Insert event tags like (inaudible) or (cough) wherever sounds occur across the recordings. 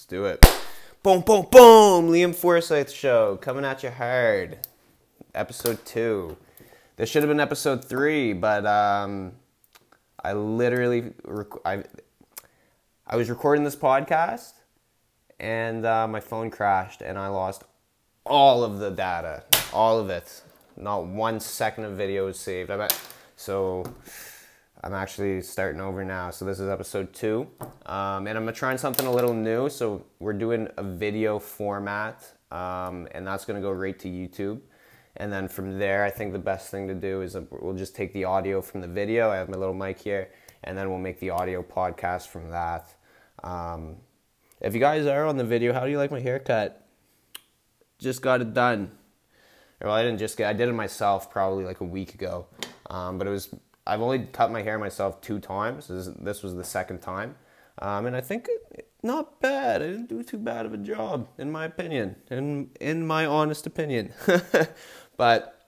Let's do it. Boom, boom, boom. Liam Forsyth Show coming at you hard. Episode two. This should have been episode three, but um, I literally rec- I I was recording this podcast, and uh, my phone crashed, and I lost all of the data, all of it. Not one second of video was saved. I bet so. I'm actually starting over now. So this is episode two, um, and I'm trying something a little new. So we're doing a video format, um, and that's gonna go right to YouTube. And then from there, I think the best thing to do is uh, we'll just take the audio from the video. I have my little mic here, and then we'll make the audio podcast from that. Um, if you guys are on the video, how do you like my haircut? Just got it done. Well, I didn't just get. I did it myself probably like a week ago, um, but it was I've only cut my hair myself two times. This, this was the second time. Um, and I think not bad. I didn't do too bad of a job, in my opinion, in, in my honest opinion. (laughs) but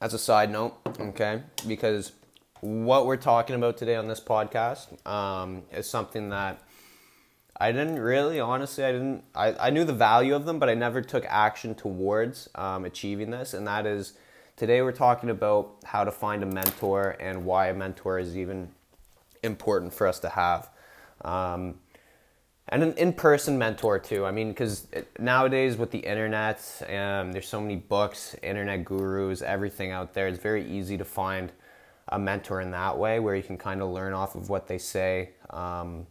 as a side note, okay? Because what we're talking about today on this podcast um, is something that I didn't really, honestly, I didn't, I, I knew the value of them, but I never took action towards um, achieving this, and that is Today we're talking about how to find a mentor and why a mentor is even important for us to have. Um, and an in-person mentor too. I mean, because nowadays with the internet, um, there's so many books, internet gurus, everything out there. It's very easy to find a mentor in that way, where you can kind of learn off of what they say um,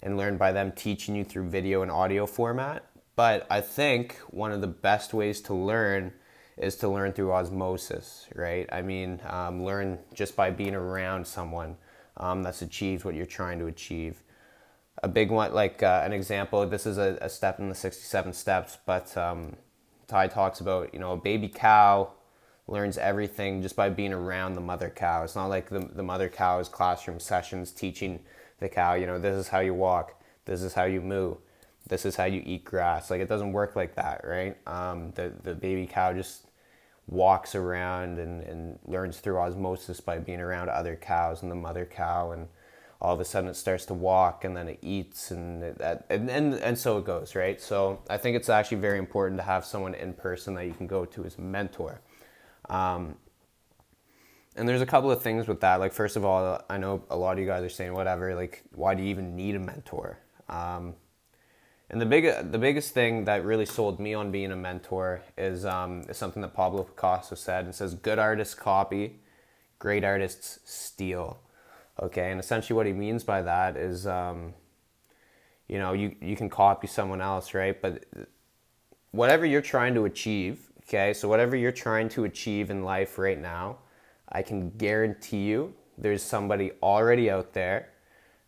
and learn by them teaching you through video and audio format. But I think one of the best ways to learn is to learn through osmosis, right? I mean, um, learn just by being around someone um, that's achieved what you're trying to achieve. A big one, like uh, an example, this is a, a, step in the 67 steps, but um, Tai talks about, you know, a baby cow learns everything just by being around the mother cow. It's not like the, the mother cow's classroom sessions teaching the cow, you know, this is how you walk, this is how you move this is how you eat grass. Like it doesn't work like that, right? Um, the the baby cow just walks around and, and learns through osmosis by being around other cows and the mother cow and all of a sudden it starts to walk and then it eats and that and, and, and so it goes right? So i think it's actually very important to have someone in person that you can go to as a mentor. Um, and there's a couple of things with that. Like first of all i know a lot of you guys are saying whatever like why do you even need a mentor? Um, and the big, the biggest thing that really sold me on being a mentor is, um, is something that Pablo Picasso said. It says, "Good artists copy, great artists steal." Okay, and essentially what he means by that is, um, you know, you you can copy someone else, right? But whatever you're trying to achieve, okay, so whatever you're trying to achieve in life right now, I can guarantee you, there's somebody already out there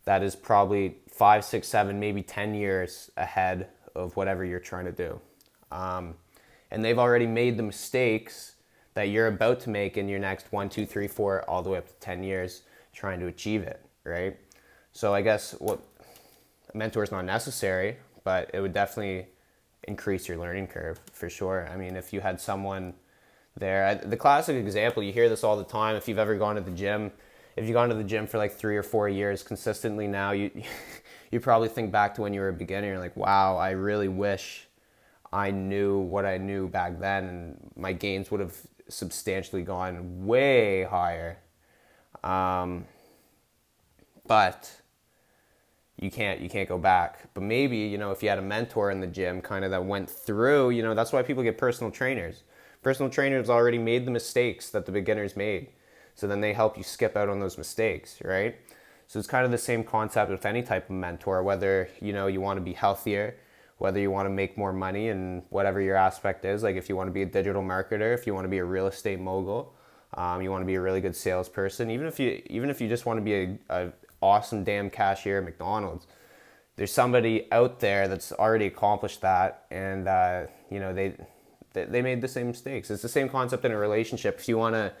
that is probably five, six, seven, maybe 10 years ahead of whatever you're trying to do. Um, and they've already made the mistakes that you're about to make in your next one, two, three, four, all the way up to 10 years trying to achieve it, right? So I guess what a mentor is not necessary, but it would definitely increase your learning curve for sure. I mean, if you had someone there, the classic example, you hear this all the time. If you've ever gone to the gym, if you've gone to the gym for like three or four years consistently now, you (laughs) you probably think back to when you were a beginner. You're like, wow, I really wish I knew what I knew back then, and my gains would have substantially gone way higher. Um, but you can't you can't go back. But maybe you know if you had a mentor in the gym, kind of that went through. You know that's why people get personal trainers. Personal trainers already made the mistakes that the beginners made so then they help you skip out on those mistakes, right? So it's kind of the same concept with any type of mentor, whether you know you want to be healthier, whether you want to make more money and whatever your aspect is. Like if you want to be a digital marketer, if you want to be a real estate mogul, um, you want to be a really good salesperson, even if you even if you just want to be a, a awesome damn cashier at McDonald's, there's somebody out there that's already accomplished that, and uh, you know they they made the same mistakes. It's the same concept in a relationship. If you want to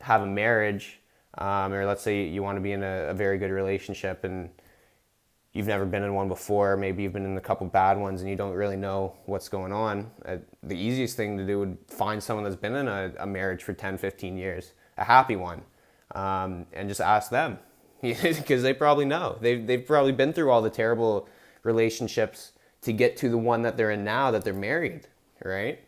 have a marriage, um, or let's say you want to be in a, a, very good relationship and you've never been in one before, maybe you've been in a couple bad ones and you don't really know what's going on, uh, the easiest thing to do would find someone that's been in a, a marriage for 10, 15 years, a happy one, um, and just ask them, (laughs) because they probably know. They've, they've probably been through all the terrible relationships to get to the one that they're in now that they're married right?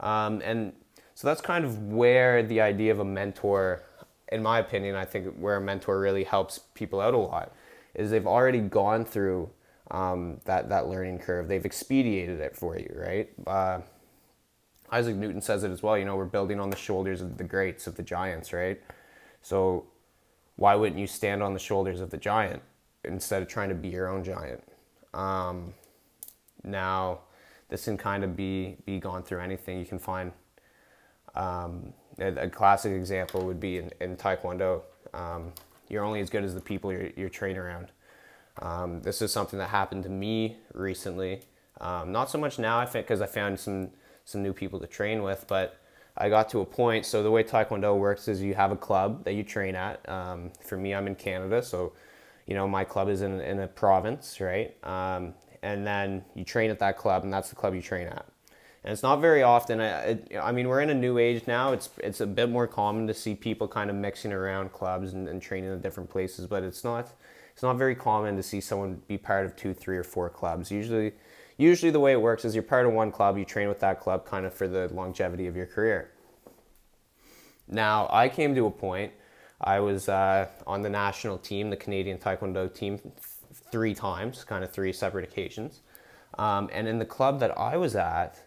Um, and so that's kind of where the idea of a mentor in my opinion i think where a mentor really helps people out a lot is they've already gone through um, that, that learning curve they've expedited it for you right uh, isaac newton says it as well you know we're building on the shoulders of the greats of the giants right so why wouldn't you stand on the shoulders of the giant instead of trying to be your own giant? Um, now, this can kind of be be gone through anything you can find. Um, a, classic example would be in, in Taekwondo. Um, you're only as good as the people you're, you're around. Um, this is something that happened to me recently. Um, not so much now, I think, because I found some some new people to train with, but I got to a point. So the way Taekwondo works is you have a club that you train at. Um, for me, I'm in Canada, so you know my club is in in a province, right? Um, and then you train at that club, and that's the club you train at. And it's not very often. I, I mean, we're in a new age now. It's it's a bit more common to see people kind of mixing around clubs and, and training at different places, but it's not it's not very common to see someone be part of two, three, or four clubs. Usually usually the way it works is you're part of one club, you train with that club kind of for the longevity of your career. Now, I came to a point, I was uh, on the national team, the Canadian Taekwondo team, th- three times, kind of three separate occasions. Um, and in the club that I was at,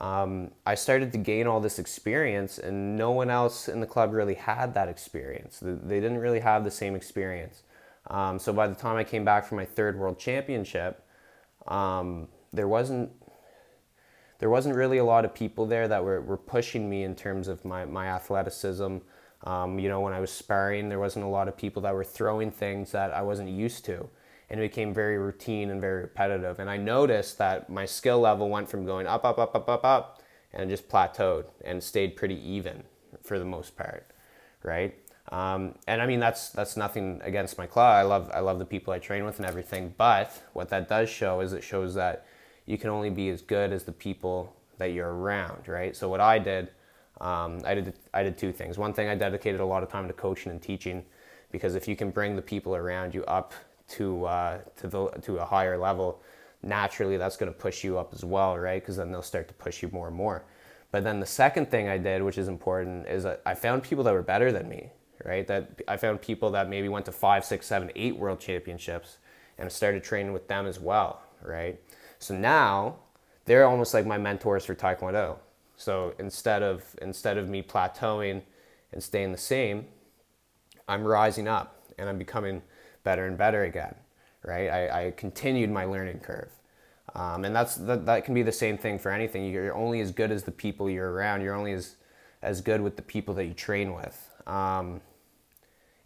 um, I started to gain all this experience, and no one else in the club really had that experience. They didn't really have the same experience. Um, so by the time I came back from my third world championship, um, there wasn't there wasn't really a lot of people there that were, were pushing me in terms of my, my athleticism. Um, you know, when I was sparring, there wasn't a lot of people that were throwing things that I wasn't used to. And it became very routine and very repetitive. And I noticed that my skill level went from going up, up, up, up, up, up, and just plateaued and stayed pretty even for the most part, right? Um, and I mean that's that's nothing against my club. I love I love the people I train with and everything. But what that does show is it shows that you can only be as good as the people that you're around, right? So what I did, um, I did I did two things. One thing I dedicated a lot of time to coaching and teaching, because if you can bring the people around you up to uh, to the to a higher level, naturally that's going to push you up as well, right? Because then they'll start to push you more and more. But then the second thing I did, which is important, is I found people that were better than me, right? That I found people that maybe went to five, six, seven, eight world championships, and started training with them as well, right? So now they're almost like my mentors for Taekwondo. So instead of instead of me plateauing and staying the same, I'm rising up and I'm becoming better and better again. Right? I, I continued my learning curve. Um, and that's that, that can be the same thing for anything. You're only as good as the people you're around. You're only as as good with the people that you train with. Um,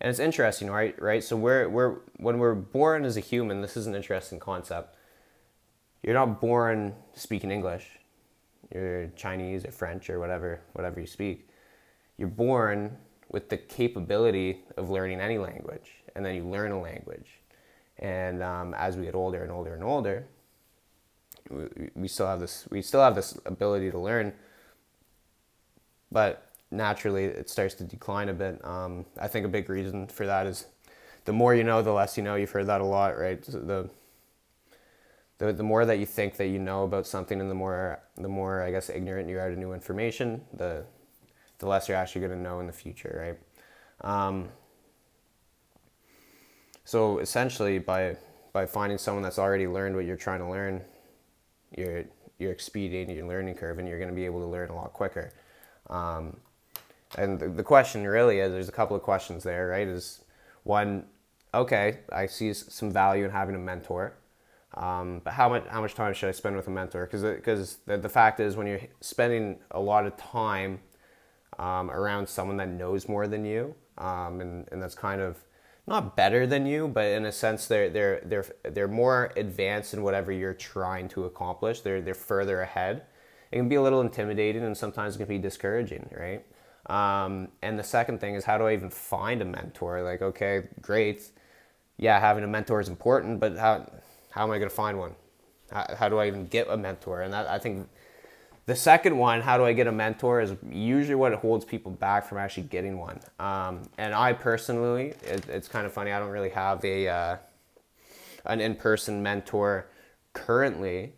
and it's interesting, right? Right. So we're we're when we're born as a human, this is an interesting concept you're not born speaking English. You're Chinese or French or whatever, whatever you speak. You're born with the capability of learning any language, and then you learn a language. And um, as we get older and older and older, we, we still have this. We still have this ability to learn, but naturally it starts to decline a bit. Um, I think a big reason for that is the more you know, the less you know. You've heard that a lot, right? The the, the more that you think that you know about something and the more the more I guess ignorant you are to new information, the the less you're actually going to know in the future, right? Um, so essentially, by by finding someone that's already learned what you're trying to learn, you're you're expediting your learning curve, and you're going to be able to learn a lot quicker. Um, and the, the question really is, there's a couple of questions there, right? Is one, okay, I see some value in having a mentor um, but how much how much time should I spend with a mentor? Because because the, the fact is, when you're spending a lot of time um, around someone that knows more than you, um, and and that's kind of not better than you, but in a sense they're they're they're they're more advanced in whatever you're trying to accomplish. They're they're further ahead. It can be a little intimidating, and sometimes it can be discouraging, right? Um, and the second thing is, how do I even find a mentor? Like, okay, great, yeah, having a mentor is important, but how how am I going to find one? How, how, do I even get a mentor? And that, I think the second one, how do I get a mentor, is usually what holds people back from actually getting one. Um, and I personally, it, it's kind of funny. I don't really have a uh, an in person mentor currently,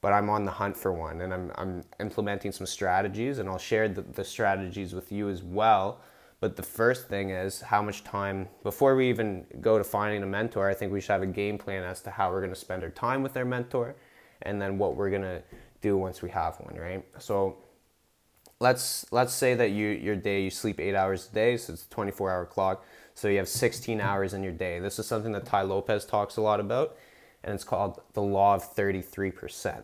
but I'm on the hunt for one, and I'm I'm implementing some strategies, and I'll share the, the strategies with you as well. But the first thing is how much time before we even go to finding a mentor. I think we should have a game plan as to how we're going to spend our time with our mentor, and then what we're going to do once we have one, right? So let's let's say that you your day you sleep eight hours a day, so it's a 24 hour clock. So you have 16 hours in your day. This is something that Tai Lopez talks a lot about, and it's called the law of 33%.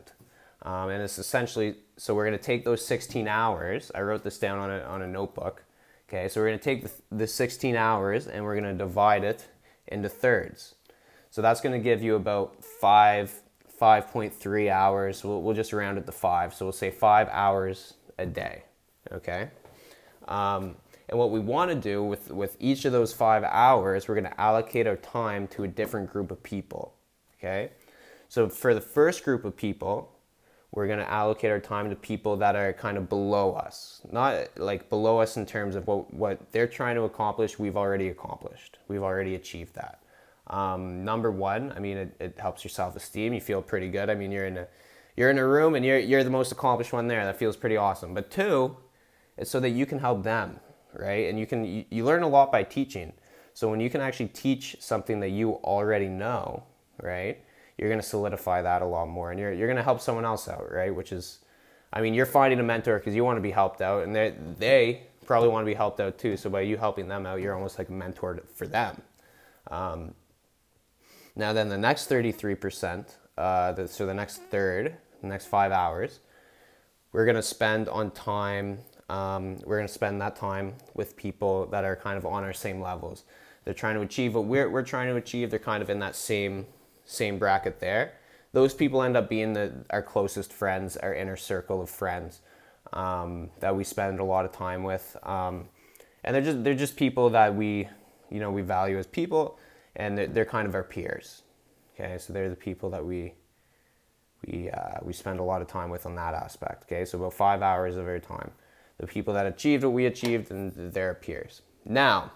Um, and it's essentially so we're going to take those 16 hours. I wrote this down on a on a notebook. Okay, so we're going to take the, the 16 hours and we're going to divide it into thirds. So that's going to give you about five 5.3 hours. We'll, we'll just round it to five. So we'll say five hours a day. Okay. Um, and what we want to do with, with each of those five hours, we're going to allocate our time to a different group of people. Okay. So for the first group of people, we're going to allocate our time to people that are kind of below us. Not like below us in terms of what, what they're trying to accomplish, we've already accomplished. We've already achieved that. Um, number one, I mean, it, it helps your self esteem. You feel pretty good. I mean, you're in a you're in a room and you're you're the most accomplished one there. That feels pretty awesome. But two, it's so that you can help them, right? And you can you, you learn a lot by teaching. So when you can actually teach something that you already know, right? You're going to solidify that a lot more, and you're you're going to help someone else out, right? Which is, I mean, you're finding a mentor because you want to be helped out, and they they probably want to be helped out too. So by you helping them out, you're almost like a mentor for them. Um, now, then the next 33%, uh, the, so the next third, the next five hours, we're going to spend on time. Um, we're going to spend that time with people that are kind of on our same levels. They're trying to achieve what we're, we're trying to achieve. They're kind of in that same same bracket there. Those people end up being the, our closest friends, our inner circle of friends um, that we spend a lot of time with. Um, and they're just they're just people that we you know we value as people and they're, they're kind of our peers. Okay, so they're the people that we we uh, we spend a lot of time with on that aspect. Okay, so about five hours of our time. The people that achieved what we achieved and their peers. Now,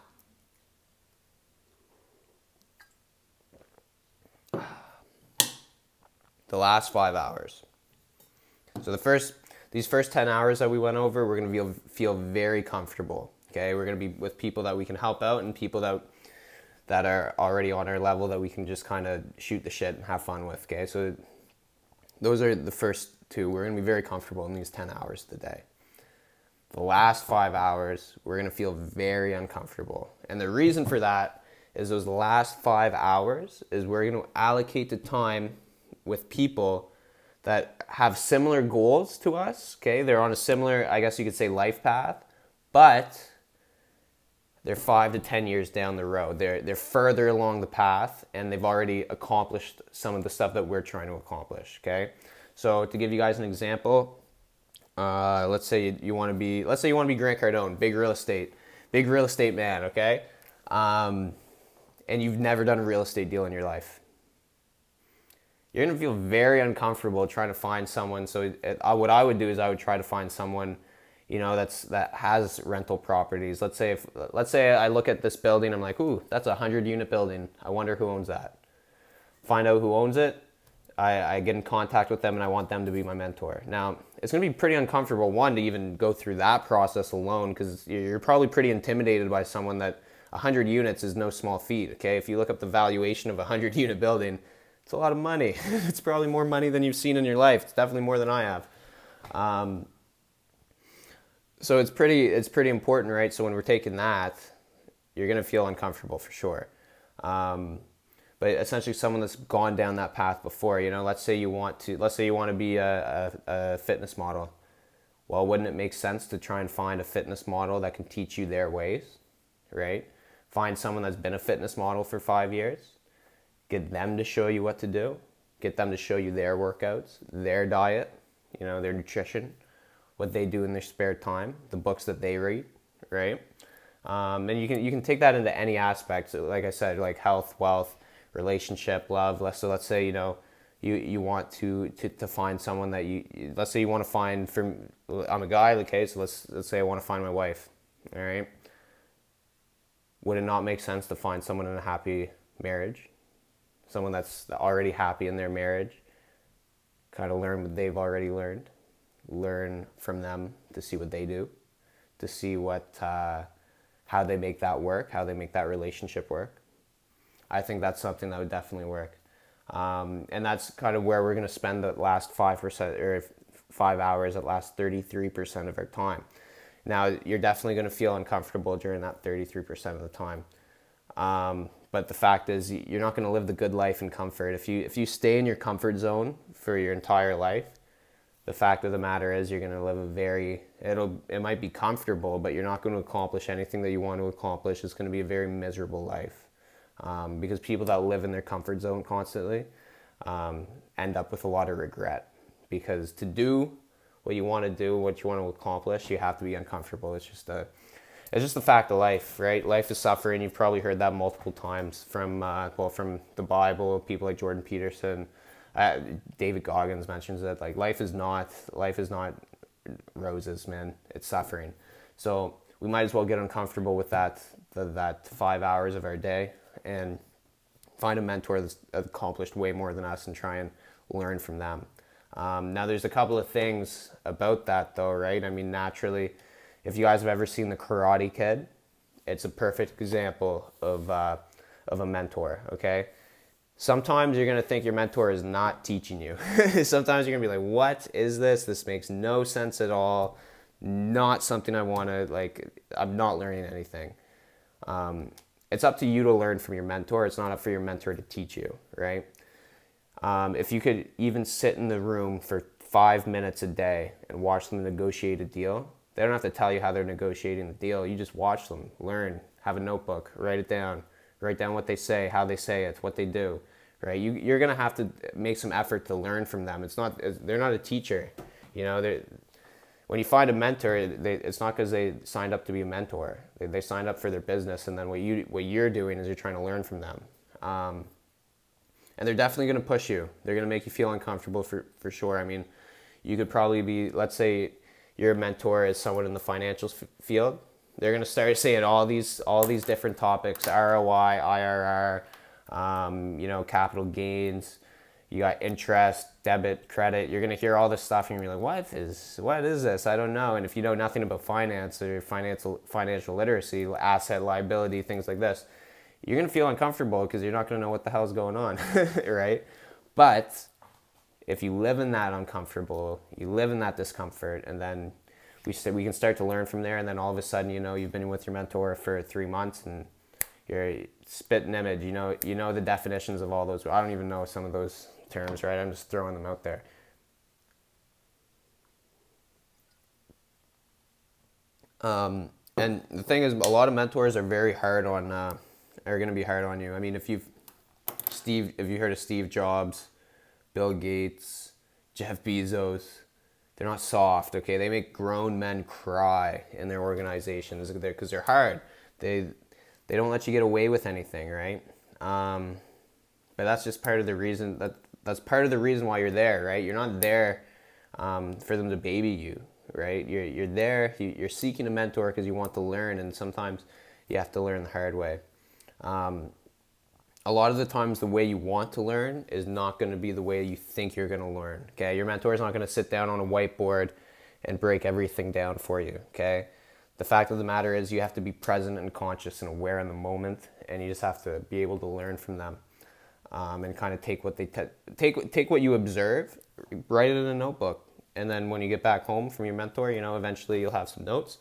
the last five hours. So the first these first 10 hours that we went over, we're to feel, feel very comfortable. Okay, we're to be with people that we can help out and people that that are already on our level that we can just kind of shoot the shit and have fun with. Okay, so those are the first two. We're gonna be very comfortable in these 10 hours today. The last five hours, we're gonna feel very uncomfortable. And the reason for that is those last five hours is we're gonna allocate the time with people that have similar goals to us. Okay, they're on a similar, I guess you could say, life path, but they're five to ten years down the road. They're they're further along the path and they've already accomplished some of the stuff that we're trying to accomplish. Okay, so to give you guys an example, uh, let's say you, you want to be let's say you want to be Grant Cardone, big real estate, big real estate man. Okay, um, and you've never done a real estate deal in your life. You're gonna feel very uncomfortable trying to find someone. So it, uh, what I would do is I would try to find someone you know that's that has rental properties. Let's say if let's say i look at this building i'm like ooh that's a 100 unit building. I wonder who owns that. Find out who owns it. I, I get in contact with them and i want them to be my mentor. Now it's going to be pretty uncomfortable one to even go through that process alone because you're probably pretty intimidated by someone that 100 units is no small feat okay? If you look up the valuation of a 100 (laughs) unit building it's a lot of money. (laughs) It's probably more money than you've seen in your life. It's definitely more than i have. Um, so it's pretty it's pretty important, right? So when we're taking that, you're gonna feel uncomfortable for sure. Um, but essentially, someone that's gone down that path before, you know, let's say you want to, let's say you want to be a, a, a fitness model. Well, wouldn't it make sense to try and find a fitness model that can teach you their ways, right? Find someone that's been a fitness model for five years, get them to show you what to do, get them to show you their workouts, their diet, you know, their nutrition what they do in their spare time, the books that they read, right? Um, and you can you can take that into any aspect. Like I said, like health, wealth, relationship, love. So let's say you know you you want to to, to find someone that you let's say you want to find from I'm a guy okay so let's let's say I want to find my wife all right would it not make sense to find someone in a happy marriage someone that's already happy in their marriage kind of learn what they've already learned learn from them to see what they do to see what uh, how they make that work how they make that relationship work I think that's something that would definitely work um, and that's kind of where we're going to spend the last 5% or five hours that last 33% of our time. Now, you're definitely going to feel uncomfortable during that 33% of the time. Um, but the fact is, you're not going to live the good life in comfort. If you, if you stay in your comfort zone for your entire life, the fact of the matter is you're going to live a very it'll it might be comfortable but you're not going to accomplish anything that you want to accomplish it's going to be a very miserable life um, because people that live in their comfort zone constantly um, end up with a lot of regret because to do what you want to do, what you want to accomplish, you have to be uncomfortable. It's just a it's just the fact of life, right? Life is suffering. You've probably heard that multiple times from uh, well from the Bible, people like Jordan Peterson, uh, David Goggins mentions that like life is not life is not roses, man. It's suffering. So we might as well get uncomfortable with that the, that five hours of our day and find a mentor that's accomplished way more than us and try and learn from them. Um, now, there's a couple of things about that, though, right? I mean, naturally, if you guys have ever seen The Karate Kid, it's a perfect example of, uh, of a mentor, okay? Sometimes you're gonna think your mentor is not teaching you. (laughs) Sometimes you're gonna be like, what is this? This makes no sense at all. Not something I wanna, like, I'm not learning anything. Um, it's up to you to learn from your mentor. It's not up for your mentor to teach you, right? Um, if you could even sit in the room for five minutes a day and watch them negotiate a deal, they don't have to tell you how they're negotiating the deal. You just watch them, learn, have a notebook, write it down, write down what they say, how they say it, what they do, right? You, you're gonna have to make some effort to learn from them. It's not they're not a teacher, you know. When you find a mentor, they, it's not because they signed up to be a mentor. They, they signed up for their business, and then what you what you're doing is you're trying to learn from them. Um, and they're definitely going to push you. They're going to make you feel uncomfortable for for sure. I mean, you could probably be, let's say, your mentor is someone in the financial f- field. They're to start saying all these all these different topics: ROI, IRR, um, you know, capital gains you got interest, debit, credit. You're gonna hear all this stuff, and you're like, "What is what is this? I don't know." And if you know nothing about finance or financial financial literacy, asset liability, things like this, you're gonna feel uncomfortable because you're not gonna know what the hell's going on, (laughs) right? But if you live in that uncomfortable, you live in that discomfort, and then we we can start to learn from there, and then all of a sudden, you know, you've been with your mentor for three months, and you're spit and image. You know, you know the definitions of all those. I don't even know some of those terms, right? I'm just throwing them out there. Um, and the thing is, a lot of mentors are very hard on, uh, are going to be hard on you. I mean, if you've, Steve, if you heard of Steve Jobs, Bill Gates, Jeff Bezos, they're not soft, okay? They make grown men cry in their organizations because they're hard. They, they don't let you get away with anything, right? Um, but that's just part of the reason that that's part of the reason why you're there, right? You're not there um, for them to baby you, right? You're, you're there, you're seeking a mentor because you want to learn, and sometimes you have to learn the hard way. Um, a lot of the times, the way you want to learn is not going to be the way you think you're going to learn, okay? Your mentor is not going to sit down on a whiteboard and break everything down for you, okay? The fact of the matter is, you have to be present and conscious and aware in the moment, and you just have to be able to learn from them um, and kind of take what they te- take take what you observe, write it in a notebook, and then when you get back home from your mentor, you know, eventually you'll have some notes.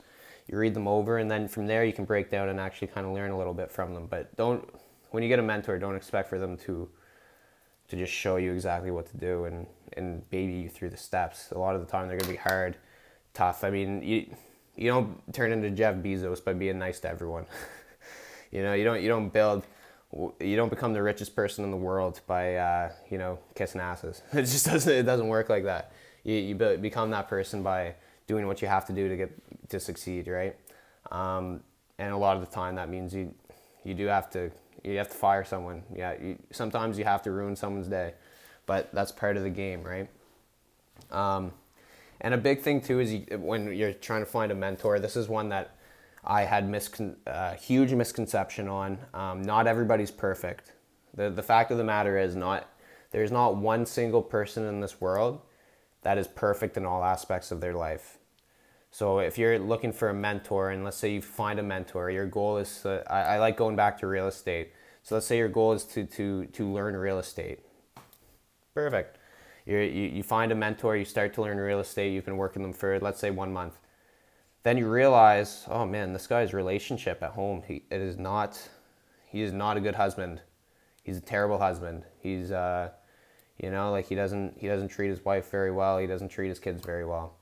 You read them over, and then from there you can break down and actually kind of learn a little bit from them. But don't when you get a mentor, don't expect for them to to just show you exactly what to do and and baby you through the steps. A lot of the time they're gonna be hard, tough. I mean, you you don't turn into Jeff Bezos by being nice to everyone. (laughs) you know, you don't you don't build you don't become the richest person in the world by uh, you know kissing asses. (laughs) It just doesn't it doesn't work like that. You you become that person by doing what you have to do to get to succeed, right? Um, and a lot of the time that means you you do have to you have to fire someone. Yeah, you, sometimes you have to ruin someone's day, but that's part of the game, right? Um, and a big thing too is you, when you're trying to find a mentor. This is one that I had miscon- uh, huge misconception on. Um, not everybody's perfect. The the fact of the matter is not there's not one single person in this world that is perfect in all aspects of their life. So if you're looking for a mentor, and let's say you find a mentor, your goal is to, I, I like going back to real estate. So let's say your goal is to to to learn real estate. Perfect. You're, you you find a mentor, you start to learn real estate. You've been working them for let's say one month. Then you realize, oh man, this guy's relationship at home, he it is not, he is not a good husband. He's a terrible husband. He's uh, you know, like he doesn't he doesn't treat his wife very well. He doesn't treat his kids very well.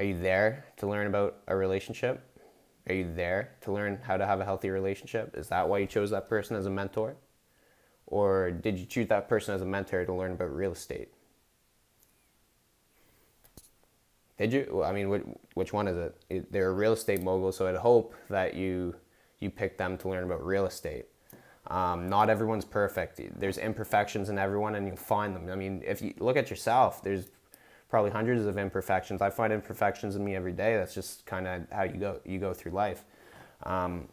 Are you there to learn about a relationship? Are you there to learn how to have a healthy relationship? Is that why you chose that person as a mentor? Or did you choose that person as a mentor to learn about real estate? Did you? I mean, which one is it? They're a real estate mogul, so I'd hope that you you pick them to learn about real estate. Um, not everyone's perfect. There's imperfections in everyone, and you'll find them. I mean, if you look at yourself, there's probably hundreds of imperfections. I find imperfections in me every day. That's just kind of how you go you go through life. Um,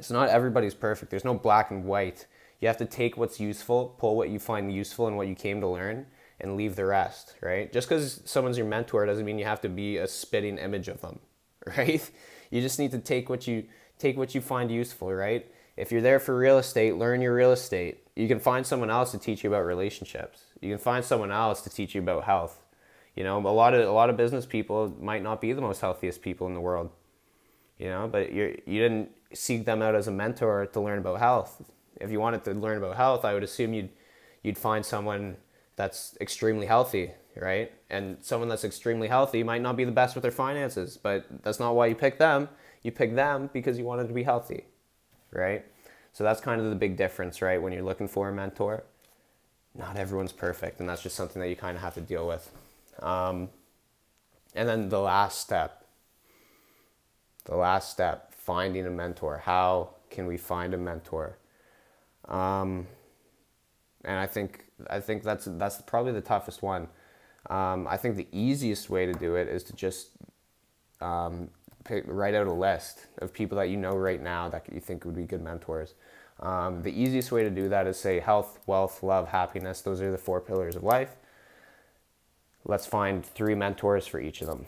so not everybody's perfect. There's no black and white. You have to take what's useful, pull what you find useful and what you came to learn, and leave the rest. Right? Just because someone's your mentor doesn't mean you have to be a spitting image of them. (laughs) Right? You just need to take what you take what you find useful. Right? If you're there for real estate, learn your real estate. You can find someone else to teach you about relationships. You can find someone else to teach you about health. You know, a lot of a lot of business people might not be the most healthiest people in the world. You know, but you you didn't seek them out as a mentor to learn about health. If you wanted to learn about health, I would assume you'd you'd find someone that's extremely healthy, right? And someone that's extremely healthy might not be the best with their finances, but that's not why you pick them. You pick them because you wanted to be healthy right? So that's kind of the big difference, right? When you're looking for a mentor, not everyone's perfect, and that's just something that you kind of have to deal with. Um, and then the last step, the last step, finding a mentor. How can we find a mentor? Um, and I think I think that's that's probably the toughest one. Um, I think the easiest way to do it is to just um, pick, write out a list of people that you know right now that you think would be good mentors. Um, the easiest way to do that is say health, wealth, love, happiness. Those are the four pillars of life. Let's find three mentors for each of them.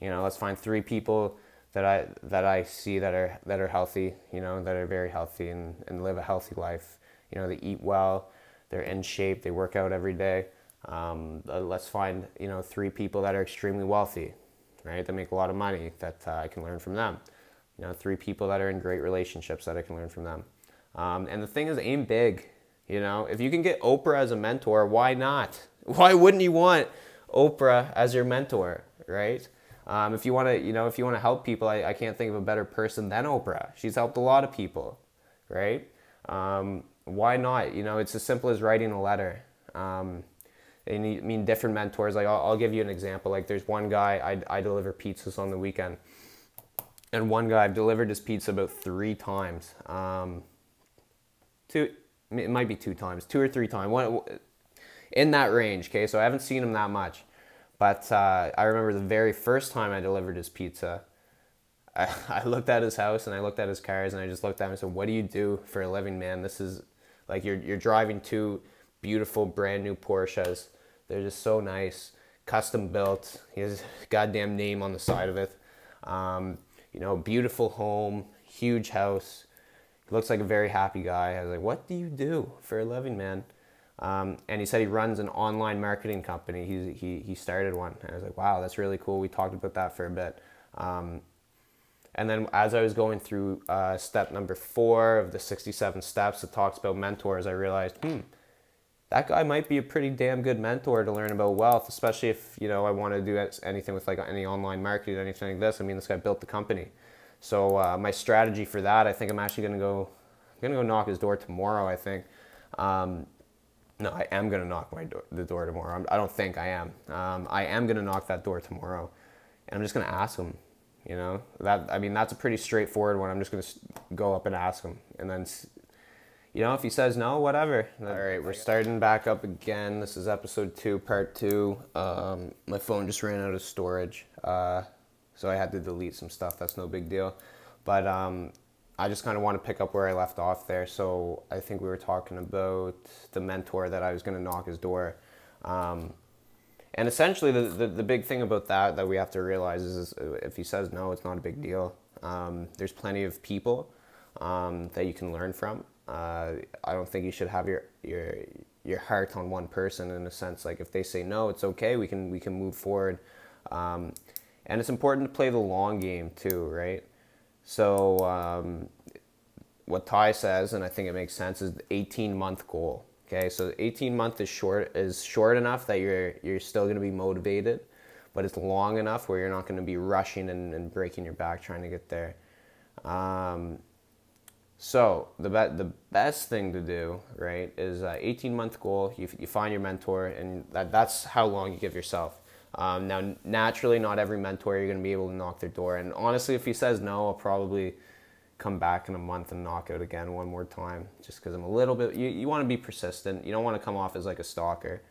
You know, let's find three people that I that I see that are that are healthy. You know, that are very healthy and, and live a healthy life. You know, they eat well, they're in shape, they work out every day. Um, uh, let's find you know three people that are extremely wealthy right? That make a lot of money that uh, I can learn from them. You know, three people that are in great relationships that I can learn from them. Um, and the thing is, aim big. You know, if you can get Oprah as a mentor, why not? Why wouldn't you want Oprah as your mentor, right? Um, if you want to, you know, if you want to help people, I, I can't think of a better person than Oprah. She's helped a lot of people, right? Um, why not? You know, it's as simple as writing a letter. Um, they need, mean different mentors. Like I'll, I'll, give you an example. Like there's one guy I, I deliver pizzas on the weekend, and one guy I've delivered his pizza about three times. Um, two, it might be two times, two or three times. One in that range. Okay, so I haven't seen him that much, but uh, I remember the very first time I delivered his pizza. (laughs) I, I looked at his house and I looked at his cars and I just looked at him and said, "What do you do for a living, man? This is like you're you're driving two beautiful brand new Porsches." They're just so nice, custom built. He has goddamn name on the side of it. Um, you know, beautiful home, huge house. He looks like a very happy guy. I was like, what do you do for a living, man? Um, and he said he runs an online marketing company. He, he, he started one. And I was like, wow, that's really cool. We talked about that for a bit. Um, and then as I was going through uh, step number four of the 67 steps that talks about mentors, I realized, hmm, that guy might be a pretty damn good mentor to learn about wealth, especially if you know I want to do anything with like any online marketing, anything like this. I mean, this guy built the company, so uh, my strategy for that, I think I'm actually gonna go, I'm gonna go knock his door tomorrow. I think. Um, no, I am gonna knock my door, the door tomorrow. I'm, I do not think I am. Um, I am gonna knock that door tomorrow, and I'm just gonna ask him. You know that I mean that's a pretty straightforward one. I'm just gonna go up and ask him, and then you know, if he says no, whatever. All right, we're starting back up again. This is episode two, part two. Um, my phone just ran out of storage, uh, so I had to delete some stuff. That's no big deal. But um, I just kind of want to pick up where I left off there. So I think we were talking about the mentor that I was going to knock his door. Um, and essentially, the, the, the, big thing about that that we have to realize is, is if he says no, it's not a big deal. Um, there's plenty of people um, that you can learn from. Uh, I don't think you should have your, your your heart on one person in a sense. Like if they say no, it's okay. We can we can move forward. Um, and it's important to play the long game too, right? So um, what Tai says, and I think it makes sense, is the 18 month goal. Okay, so 18 month is short is short enough that you're you're still going to be motivated, but it's long enough where you're not going to be rushing and, and, breaking your back trying to get there. Um, so the be- the best thing to do, right, is 18 month goal. You, you find your mentor, and that, that's how long you give yourself. Um, now, naturally, not every mentor you're going to be able to knock their door. And honestly, if he says no, I'll probably come back in a month and knock out again one more time just because I'm a little bit. You, you want to be persistent. You don't want to come off as like a stalker,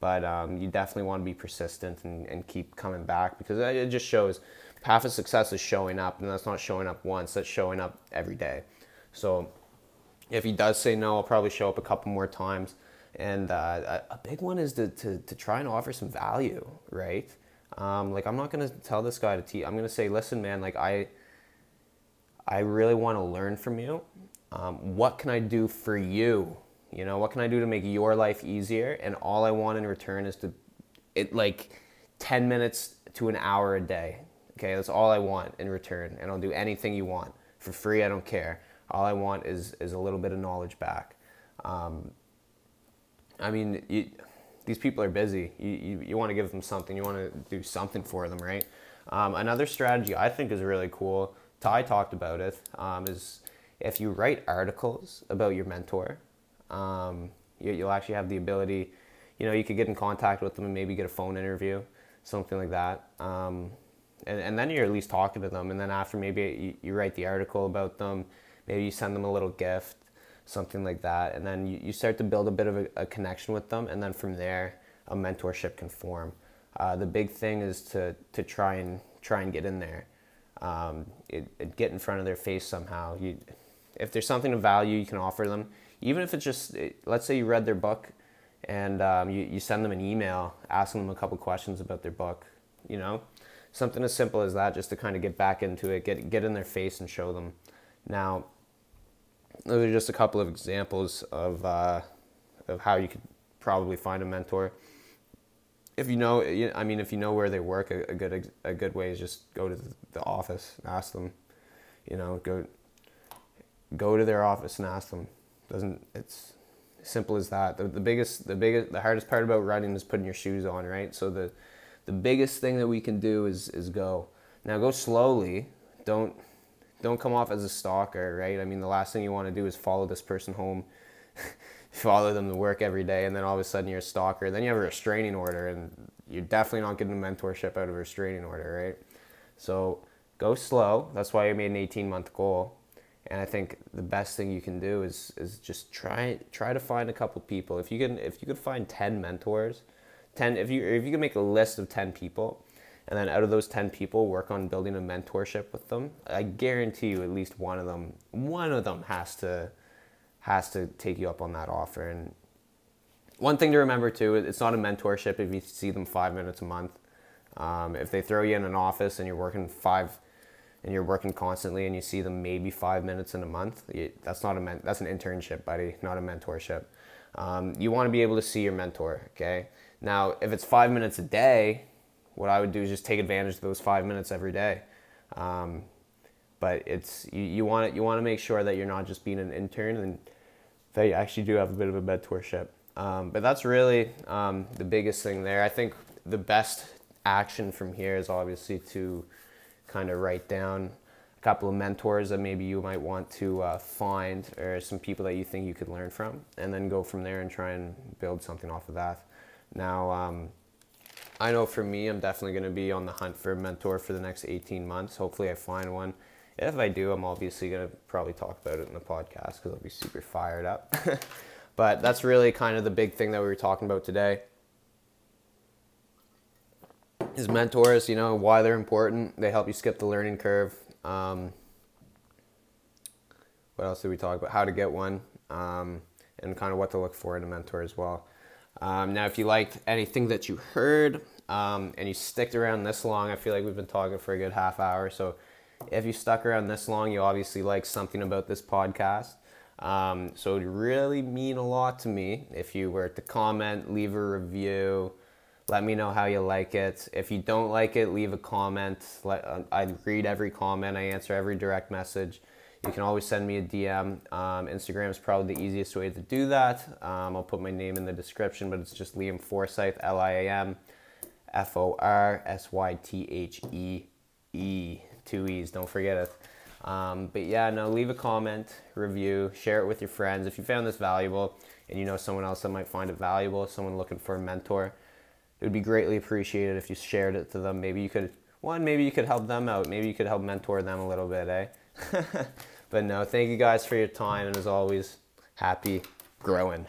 but um, you definitely want to be persistent and, and keep coming back because it just shows half of success is showing up, and that's not showing up once, that's showing up every day. So if he does say no, I'll probably show up a couple more times and uh, a big one is to, to, to try and offer some value, right? Um, like I'm not gonna tell this guy to teach. I'm gonna say, listen, man, like I, I really want to learn from you. Um, what can I do for you? You know, what can I do to make your life easier? And all I want in return is to, it like, ten minutes to an hour a day. Okay, that's all I want in return, and I'll do anything you want for free. I don't care. All I want is is a little bit of knowledge back. Um, I mean, you, these people are busy. You, you, you want to give them something. You want to do something for them, right? Um, another strategy I think is really cool. Tai talked about it. Um, is if you write articles about your mentor, um, you, you'll actually have the ability. You know, you could get in contact with them and maybe get a phone interview, something like that. Um, and, and then you're at least talking to them. And then after maybe you, you write the article about them, maybe you send them a little gift something like that. And then you, you start to build a bit of a, a connection with them. And then from there, a mentorship can form. Uh, the big thing is to, to try and try and get in there, um, it, it get in front of their face somehow. You, if there's something of value you can offer them, even if it's just, it, let's say you read their book and um, you, you send them an email asking them a couple questions about their book, you know, something as simple as that, just to kind of get back into it, get, get in their face and show them. Now, those are just a couple of examples of uh, of how you could probably find a mentor. If you know, I mean, if you know where they work, a, a good a good way is just go to the office ask them. You know, go go to their office and ask them. Doesn't it's simple as that. The, the biggest, the biggest, the hardest part about running is putting your shoes on, right? So the the biggest thing that we can do is is go. Now go slowly. Don't don't come off as a stalker, right? I mean, the last thing you want to do is follow this person home, (laughs) follow them to work every day, and then all of a sudden you're a stalker. Then you have a restraining order, and you're definitely not getting a mentorship out of a restraining order, right? So go slow. That's why I made an 18 month goal. And I think the best thing you can do is is just try try to find a couple people. If you can if you could find 10 mentors, 10 if you if you can make a list of 10 people and then out of those 10 people work on building a mentorship with them. I guarantee you at least one of them one of them has to has to take you up on that offer. And one thing to remember too it's not a mentorship if you see them five minutes a month. Um, if they throw you in an office and you're working five and you're working constantly and you see them maybe five minutes in a month you, that's not a men- that's an internship buddy not a mentorship. Um, you want to be able to see your mentor okay? Now if it's five minutes a day what I would do is just take advantage of those five minutes every day. Um, but it's you, you want you want to make sure that you're not just being an intern and that you actually do have a bit of a mentorship. Um, but that's really um, the biggest thing there. I think the best action from here is obviously to kind of write down a couple of mentors that maybe you might want to uh, find or some people that you think you could learn from, and then go from there and try and build something off of that. Now um, I know for me, I'm definitely going to be on the hunt for a mentor for the next 18 months. Hopefully, I find one. If I do, I'm obviously gonna probably talk about it in the podcast because I'll be super fired up. (laughs) but that's really kind of the big thing that we were talking about today. Is mentors, you know, why they're important. They help you skip the learning curve. Um, what else did we talk about? How to get one, um, and kind of what to look for in a mentor as well. Um, now, if you liked anything that you heard um, and you sticked around this long, I feel like we've been talking for a good half hour. So, if you stuck around this long, you obviously like something about this podcast. Um, so, it would really mean a lot to me if you were to comment, leave a review, let me know how you like it. If you don't like it, leave a comment. Let, uh, I read every comment, I answer every direct message. You can always send me a DM. Um, Instagram is probably the easiest way to do that. Um, I'll put my name in the description, but it's just Liam Forsythe, L I A M F O R S Y T H E E. Two E's, don't forget it. Um, but yeah, no, leave a comment, review, share it with your friends. If you found this valuable and you know someone else that might find it valuable, someone looking for a mentor, it would be greatly appreciated if you shared it to them. Maybe you could, one, maybe you could help them out. Maybe you could help mentor them a little bit, eh? (laughs) but no, thank you guys for your time, and as always, happy growing.